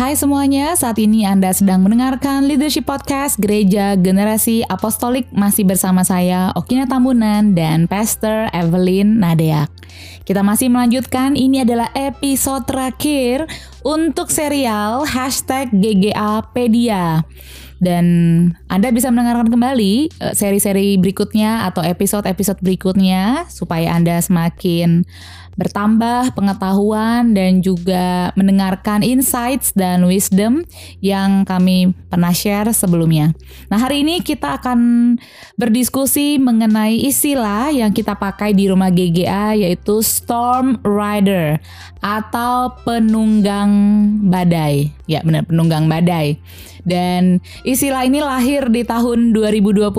Hai semuanya, saat ini Anda sedang mendengarkan Leadership Podcast Gereja Generasi Apostolik masih bersama saya Okina Tambunan dan Pastor Evelyn Nadeak. Kita masih melanjutkan, ini adalah episode terakhir untuk serial hashtag GGApedia. Dan Anda bisa mendengarkan kembali eh, seri-seri berikutnya atau episode-episode berikutnya supaya Anda semakin bertambah pengetahuan dan juga mendengarkan insights dan wisdom yang kami pernah share sebelumnya. Nah, hari ini kita akan berdiskusi mengenai istilah yang kita pakai di rumah GGA yaitu storm rider atau penunggang badai. Ya, benar penunggang badai. Dan istilah ini lahir di tahun 2020,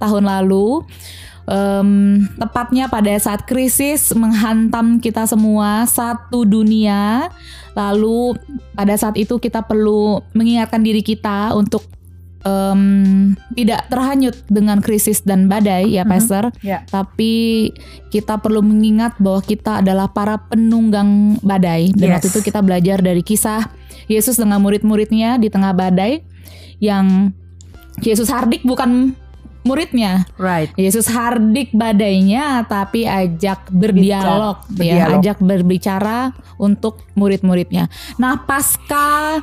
tahun lalu um, tepatnya pada saat krisis menghantam kita semua satu dunia lalu pada saat itu kita perlu mengingatkan diri kita untuk um, tidak terhanyut dengan krisis dan badai ya, mm-hmm. Pastor. Yeah. Tapi kita perlu mengingat bahwa kita adalah para penunggang badai. Dan yes. waktu itu kita belajar dari kisah Yesus dengan murid-muridnya di tengah badai yang Yesus hardik bukan muridnya. Right. Yesus hardik badainya tapi ajak berdialog, ya, ajak berbicara untuk murid-muridnya. Nah, pasca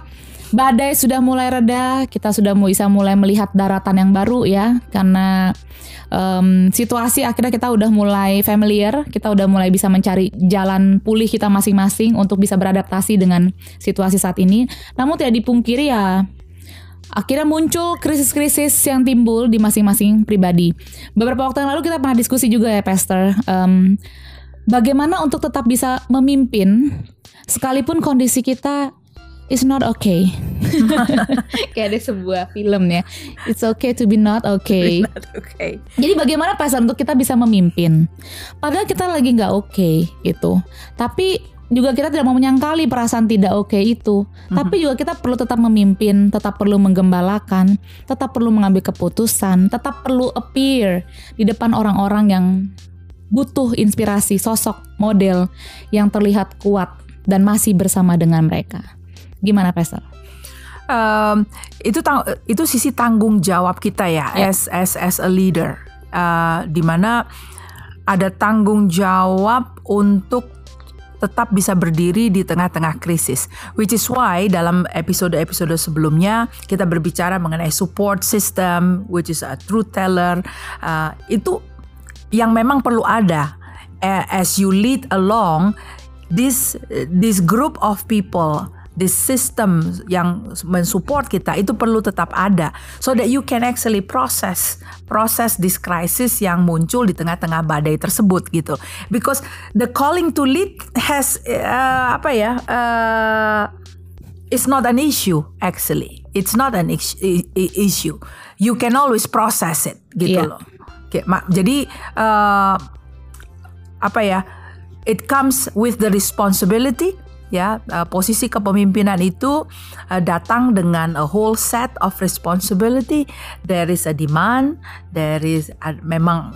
badai sudah mulai reda, kita sudah bisa mulai melihat daratan yang baru ya, karena um, situasi akhirnya kita udah mulai familiar, kita udah mulai bisa mencari jalan pulih kita masing-masing untuk bisa beradaptasi dengan situasi saat ini. Namun tidak dipungkiri ya akhirnya muncul krisis-krisis yang timbul di masing-masing pribadi. Beberapa waktu yang lalu kita pernah diskusi juga ya, Pastor. Um, bagaimana untuk tetap bisa memimpin sekalipun kondisi kita is not okay. Kayak ada sebuah film ya. It's okay to be not okay. Not okay. Jadi bagaimana Pastor untuk kita bisa memimpin? Padahal kita lagi nggak oke okay, gitu. Tapi juga kita tidak mau menyangkali perasaan tidak oke okay itu. Mm-hmm. Tapi juga kita perlu tetap memimpin, tetap perlu menggembalakan, tetap perlu mengambil keputusan, tetap perlu appear di depan orang-orang yang butuh inspirasi, sosok, model yang terlihat kuat dan masih bersama dengan mereka. Gimana Pastor? Um, itu tang itu sisi tanggung jawab kita ya, yeah. as as as a leader, uh, di mana ada tanggung jawab untuk tetap bisa berdiri di tengah-tengah krisis. Which is why dalam episode-episode sebelumnya kita berbicara mengenai support system, which is a truth teller. Uh, itu yang memang perlu ada as you lead along this this group of people the system yang mensupport kita itu perlu tetap ada so that you can actually process proses this crisis yang muncul di tengah-tengah badai tersebut gitu. Because the calling to lead has uh, apa ya uh, it's not an issue actually. It's not an issue. You can always process it gitu yeah. loh. Okay, jadi uh, apa ya it comes with the responsibility ya uh, posisi kepemimpinan itu uh, datang dengan a whole set of responsibility. There is a demand there is uh, memang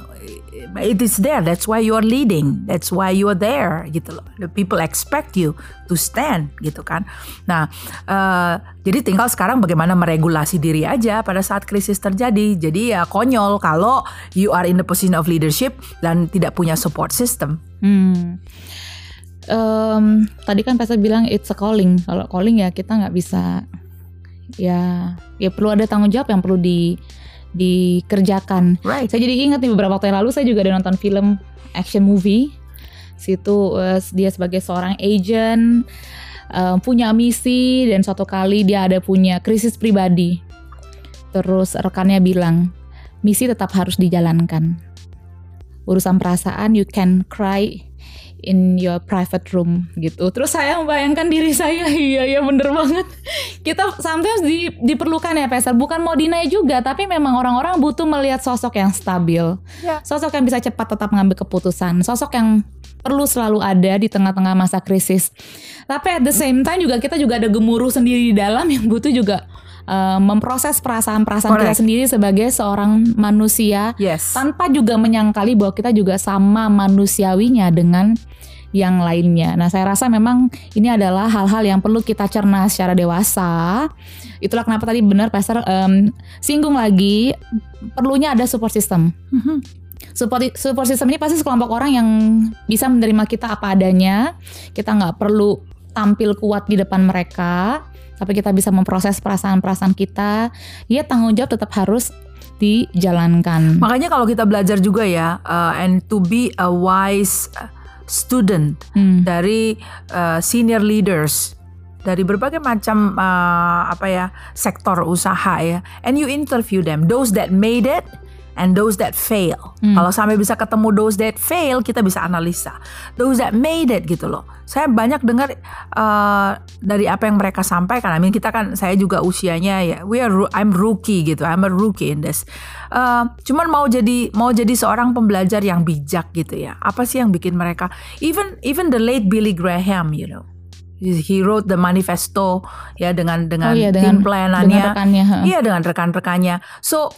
it is there that's why you are leading that's why you are there gitu loh. The people expect you to stand gitu kan. Nah uh, jadi tinggal sekarang bagaimana meregulasi diri aja pada saat krisis terjadi. Jadi ya konyol kalau you are in the position of leadership dan tidak punya support system. Hmm um, tadi kan Pastor bilang it's a calling. Kalau calling ya kita nggak bisa ya ya perlu ada tanggung jawab yang perlu di dikerjakan. Right. Saya jadi ingat nih beberapa waktu yang lalu saya juga ada nonton film action movie. Situ uh, dia sebagai seorang agent uh, punya misi dan suatu kali dia ada punya krisis pribadi. Terus rekannya bilang, misi tetap harus dijalankan. Urusan perasaan you can cry in your private room gitu. Terus saya membayangkan diri saya, iya ya bener banget. Kita sometimes di, diperlukan ya Pesar, bukan mau dinai juga, tapi memang orang-orang butuh melihat sosok yang stabil, ya. sosok yang bisa cepat tetap mengambil keputusan, sosok yang perlu selalu ada di tengah-tengah masa krisis. Tapi at the same time juga kita juga ada gemuruh sendiri di dalam yang butuh juga uh, memproses perasaan-perasaan kita sendiri sebagai seorang manusia yes. tanpa juga menyangkali bahwa kita juga sama manusiawinya dengan yang lainnya. Nah, saya rasa memang ini adalah hal-hal yang perlu kita cerna secara dewasa. Itulah kenapa tadi benar Pastor um, singgung lagi perlunya ada support system. Support support system ini pasti sekelompok orang yang bisa menerima kita apa adanya. Kita nggak perlu tampil kuat di depan mereka, tapi kita bisa memproses perasaan-perasaan kita. Ya tanggung jawab tetap harus dijalankan. Makanya kalau kita belajar juga ya, uh, and to be a wise student Hmm. dari uh, senior leaders dari berbagai macam uh, apa ya sektor usaha ya, and you interview them, those that made it and those that fail. Kalau sampai bisa ketemu those that fail, kita bisa analisa. Those that made it gitu loh. Saya banyak dengar uh, dari apa yang mereka sampaikan. I mean kita kan saya juga usianya ya, we are I'm rookie gitu. I'm a rookie in this. Uh, cuman mau jadi mau jadi seorang pembelajar yang bijak gitu ya. Apa sih yang bikin mereka even even the late Billy Graham, you know. He wrote the manifesto ya dengan dengan Oh iya, tim dengan rekannya, heeh. Iya dengan rekan-rekannya. So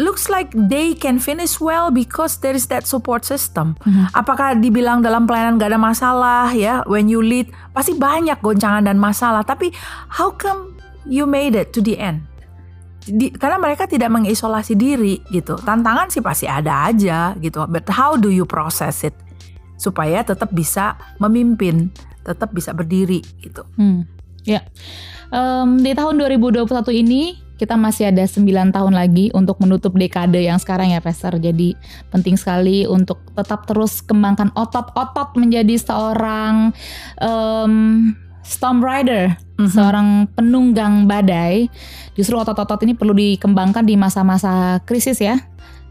looks like they can finish well because there is that support system. Mhm. Apakah dibilang dalam pelayanan gak ada masalah ya? When you lead pasti banyak goncangan dan masalah. Tapi how come you made it to the end? Di- karena mereka tidak mengisolasi diri gitu. Tantangan sih pasti ada aja gitu. But how do you process it supaya tetap bisa memimpin, tetap bisa berdiri gitu. Hmm, ya. Em, di tahun 2021 ini kita masih ada 9 tahun lagi untuk menutup dekade yang sekarang ya Pastor. Jadi penting sekali untuk tetap terus kembangkan otot-otot menjadi seorang em, storm rider, seorang penunggang badai. Justru otot-otot ini perlu dikembangkan di masa-masa krisis ya.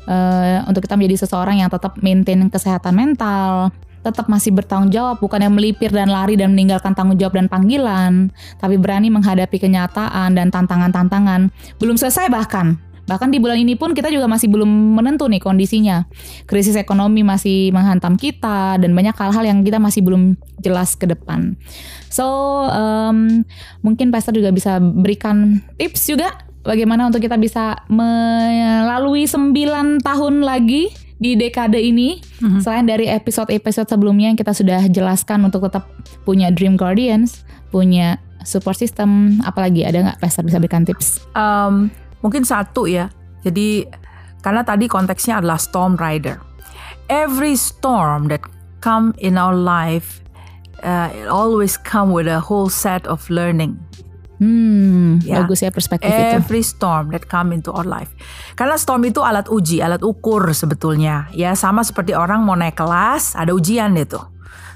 Eh, untuk kita menjadi seseorang yang tetap maintain kesehatan mental, tetap masih bertanggung jawab, bukan yang melipir dan lari dan meninggalkan tanggung jawab dan panggilan, tapi berani menghadapi kenyataan dan tantangan-tantangan. Belum selesai bahkan. Bahkan di bulan ini pun kita juga masih belum menentu nih kondisinya. Krisis ekonomi masih menghantam kita dan banyak hal-hal yang kita masih belum jelas ke depan. So, em, mungkin Pastor juga bisa berikan tips juga bagaimana untuk kita bisa melalui 9 tahun lagi di dekade ini. Selain dari episode-episode sebelumnya yang kita sudah jelaskan untuk tetap punya Dream Guardians, punya support system, apalagi ada nggak Pastor bisa berikan tips? Um, mungkin satu ya. Jadi karena tadi konteksnya adalah storm rider. Every storm that come in our life, uh, it always come with a whole set of learning. Hmm, Ya. bagus ya perspektif itu. Every storm that come into our life. Karena storm itu alat uji, alat ukur sebetulnya. Ya sama seperti orang mau naik kelas, ada ujian itu.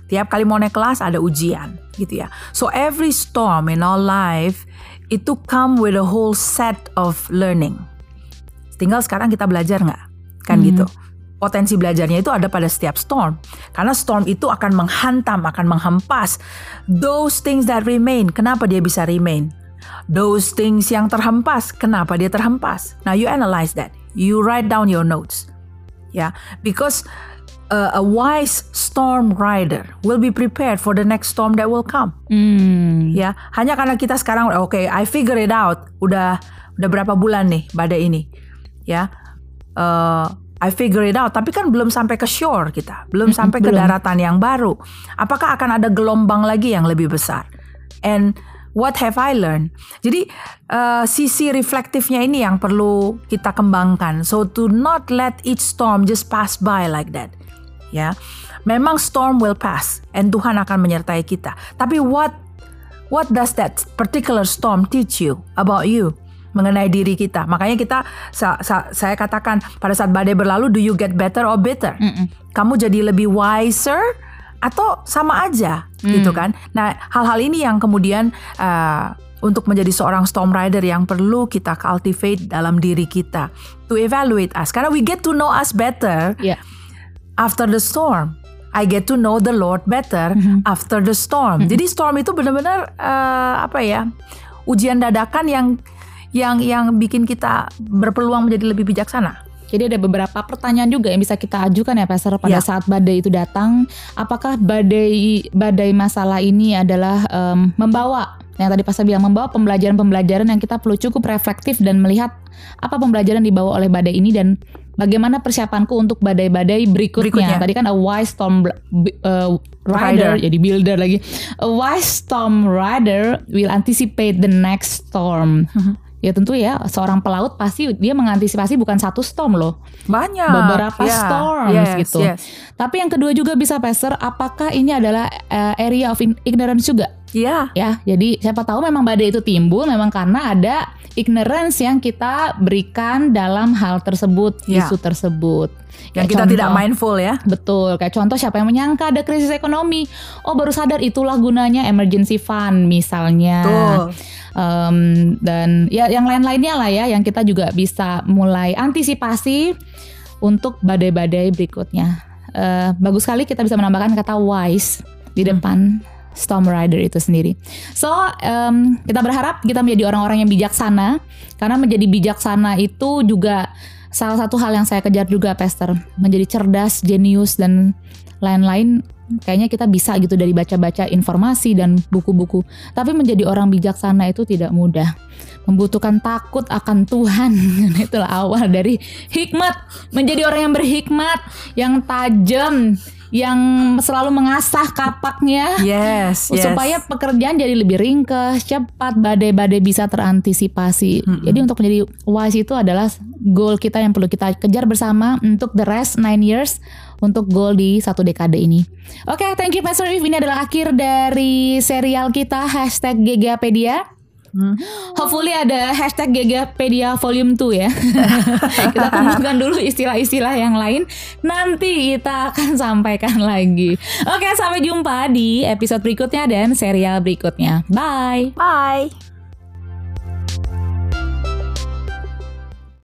Tiap kali mau naik kelas ada ujian, gitu ya. So every storm in our life itu come with a whole set of learning. Tinggal sekarang kita belajar nggak? Kan gitu. Potensi belajarnya itu ada pada setiap storm. Karena storm itu akan menghantam, akan menghempas. Those things that remain, kenapa dia bisa remain? Those things yang terhempas, kenapa dia terhempas? Now you analyze that. You write down your notes. Ya, because uh, a wise storm rider will be prepared for the next storm that will come Hmm, ya hanya karena kita sekarang oke I figure it out udah udah berapa bulan nih badai ini ya eh, I figure it out. Tapi kan belum sampai ke shore kita. Belum sampai ke daratan yang baru. Apakah akan ada gelombang lagi yang lebih besar? And what have I learned? Jadi eh, sisi reflektifnya ini yang perlu kita kembangkan. So to not let each storm just pass by like that. Ya. Memang storm will pass and Tuhan akan menyertai kita. Tapi what What does that particular storm teach you about you? Mengenai diri kita. Makanya kita, sa- sa- saya katakan pada saat badai berlalu, do you get better or bitter? Kamu jadi lebih wiser atau sama aja, gitu kan? Nah, hal-hal ini yang kemudian uh, untuk menjadi seorang storm rider yang perlu kita cultivate dalam diri kita to evaluate us. Karena we get to know us better ya. after the storm. I get to know the Lord better after the storm. Jadi storm itu benar-benar eh, apa ya? Ujian dadakan yang yang yang bikin kita berpeluang menjadi lebih bijaksana. Jadi ada beberapa pertanyaan juga yang bisa kita ajukan ya Pastor pada Ya. saat badai itu datang. Apakah badai badai masalah ini adalah em, membawa yang tadi Pastor bilang membawa pembelajaran-pembelajaran yang kita perlu cukup reflektif dan melihat apa pembelajaran dibawa oleh badai ini dan bagaimana persiapanku untuk badai-badai berikutnya. Berikutnya. Tadi kan a wise storm uh, rider, Rider. jadi builder lagi. A wise storm rider will anticipate the next storm. Ya tentu ya, seorang pelaut pasti dia mengantisipasi bukan satu storm loh, Banyak. beberapa Yeah. storms Yes, gitu. yes. Tapi yang kedua juga bisa Pastor, apakah ini adalah uh, area of ignorance juga? Iya. ya. Jadi siapa tahu memang badai itu timbul memang karena ada ignorance yang kita berikan dalam hal tersebut, Ya. isu tersebut. Yang Kayak kita tidak contoh- mindful ya. Betul, kayak contoh siapa yang menyangka ada krisis ekonomi. Oh baru sadar itulah gunanya emergency fund misalnya. Betul. Em, dan ya yang lain-lainnya lah ya yang kita juga bisa mulai antisipasi untuk badai-badai berikutnya. Eh, bagus sekali kita bisa menambahkan kata wise di depan Storm Rider itu sendiri. So em, kita berharap kita menjadi orang-orang yang bijaksana karena menjadi bijaksana itu juga salah satu hal yang saya kejar juga, Pastor. Menjadi cerdas, jenius dan lain-lain. Kayaknya kita bisa gitu dari baca-baca informasi dan buku-buku. Tapi menjadi orang bijaksana itu tidak mudah. Membutuhkan takut akan Tuhan. Itulah awal dari hikmat. Menjadi orang yang berhikmat, yang tajam, yang selalu mengasah kapaknya Yes, yes. supaya pekerjaan jadi lebih ringkes, cepat, badai-badai bisa terantisipasi. Jadi untuk menjadi wise itu adalah goal kita yang perlu kita kejar bersama untuk the rest 9 years untuk goal di satu dekade ini. Oke, thank you Pastor If. Ini adalah akhir dari serial kita hashtag GGApedia. Hopefully ada hashtag Gegapedia Volume 2 ya. kita kumpulkan dulu istilah-istilah yang lain. Nanti kita akan sampaikan lagi. Oke, sampai jumpa di episode berikutnya dan serial berikutnya. Bye. Bye.